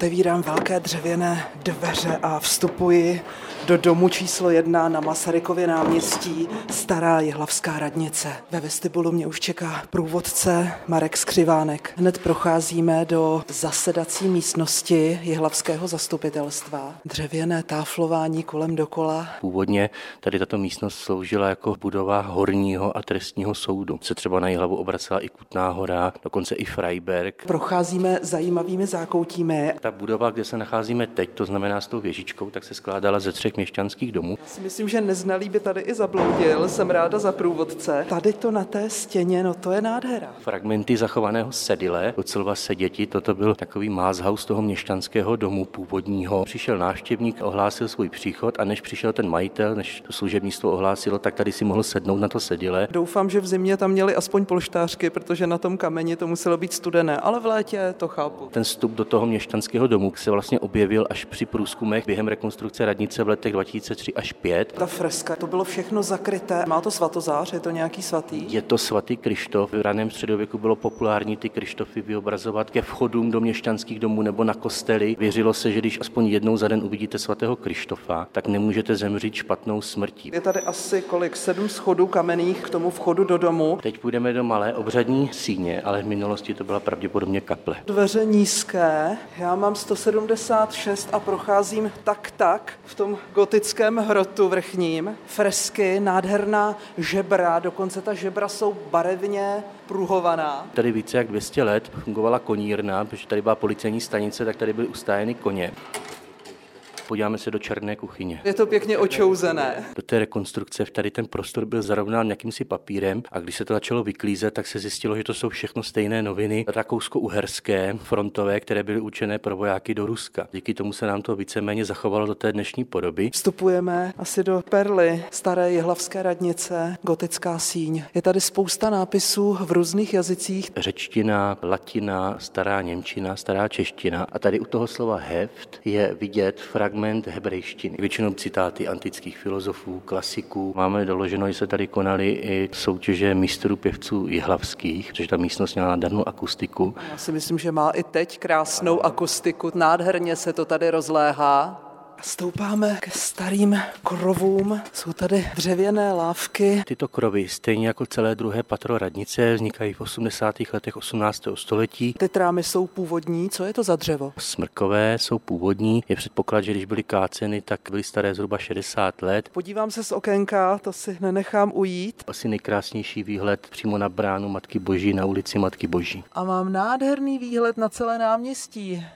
Otevírám velké dřevěné dveře a vstupuji do domu číslo jedna na Masarykově náměstí, stará jihlavská radnice. Ve vestibulu mě už čeká průvodce Marek Skřivánek. Hned procházíme do zasedací místnosti jihlavského zastupitelstva. Dřevěné táflování kolem dokola. Původně tady tato místnost sloužila jako budova horního a trestního soudu. Se třeba na Jihlavu obracela i Kutná hora, dokonce i Freiberg. Procházíme zajímavými zákoutími. Ta budova, kde se nacházíme teď, to znamená s tou věžičkou, tak se skládala ze třech měšťanských domů. Já si myslím, že neznalý by tady i zabloudil. Jsem ráda za průvodce. Tady to na té stěně, no to je nádhera. Fragmenty zachovaného sedile, docela seděti, toto byl takový mázhaus toho měšťanského domu původního. Přišel návštěvník, ohlásil svůj příchod a než přišel ten majitel, než to služebnictvo ohlásilo, tak tady si mohl sednout na to sedile. Doufám, že v zimě tam měli aspoň polštářky, protože na tom kameni to muselo být studené, ale v létě to chápu. Ten vstup do toho měšťanského domu se vlastně objevil až při průzkumech během rekonstrukce radnice v letech 2003 až 5. Ta freska, to bylo všechno zakryté. Má to svatozář, je to nějaký svatý? Je to svatý Krištof. V raném středověku bylo populární ty Krištofy vyobrazovat ke vchodům do měšťanských domů nebo na kostely. Věřilo se, že když aspoň jednou za den uvidíte svatého Krištofa, tak nemůžete zemřít špatnou smrtí. Je tady asi kolik? Sedm schodů kamenných k tomu vchodu do domu. Teď půjdeme do malé obřadní síně, ale v minulosti to byla pravděpodobně kaple. Dveře nízké, já mám 176 a procházím tak tak v tom gotickém hrotu vrchním. Fresky, nádherná žebra, dokonce ta žebra jsou barevně pruhovaná. Tady více jak 200 let fungovala konírna, protože tady byla policejní stanice, tak tady byly ustájeny koně podíváme se do černé kuchyně. Je to pěkně očouzené. Do té rekonstrukce tady ten prostor byl zarovnán jakýmsi papírem a když se to začalo vyklízet, tak se zjistilo, že to jsou všechno stejné noviny rakousko-uherské, frontové, které byly určené pro vojáky do Ruska. Díky tomu se nám to víceméně zachovalo do té dnešní podoby. Vstupujeme asi do perly staré jihlavské radnice, gotická síň. Je tady spousta nápisů v různých jazycích. Řečtina, latina, stará němčina, stará čeština a tady u toho slova heft je vidět fragment fragment hebrejštiny. Většinou citáty antických filozofů, klasiků. Máme doloženo, že se tady konaly i soutěže mistrů pěvců jihlavských, protože ta místnost měla nádhernou akustiku. Já si myslím, že má i teď krásnou akustiku. Nádherně se to tady rozléhá. Stoupáme ke starým krovům, jsou tady dřevěné lávky. Tyto krovy, stejně jako celé druhé patro radnice, vznikají v 80. letech 18. století. Ty trámy jsou původní, co je to za dřevo? Smrkové jsou původní, je předpoklad, že když byly káceny, tak byly staré zhruba 60 let. Podívám se z okénka, to si nenechám ujít. Asi nejkrásnější výhled přímo na bránu Matky Boží, na ulici Matky Boží. A mám nádherný výhled na celé náměstí.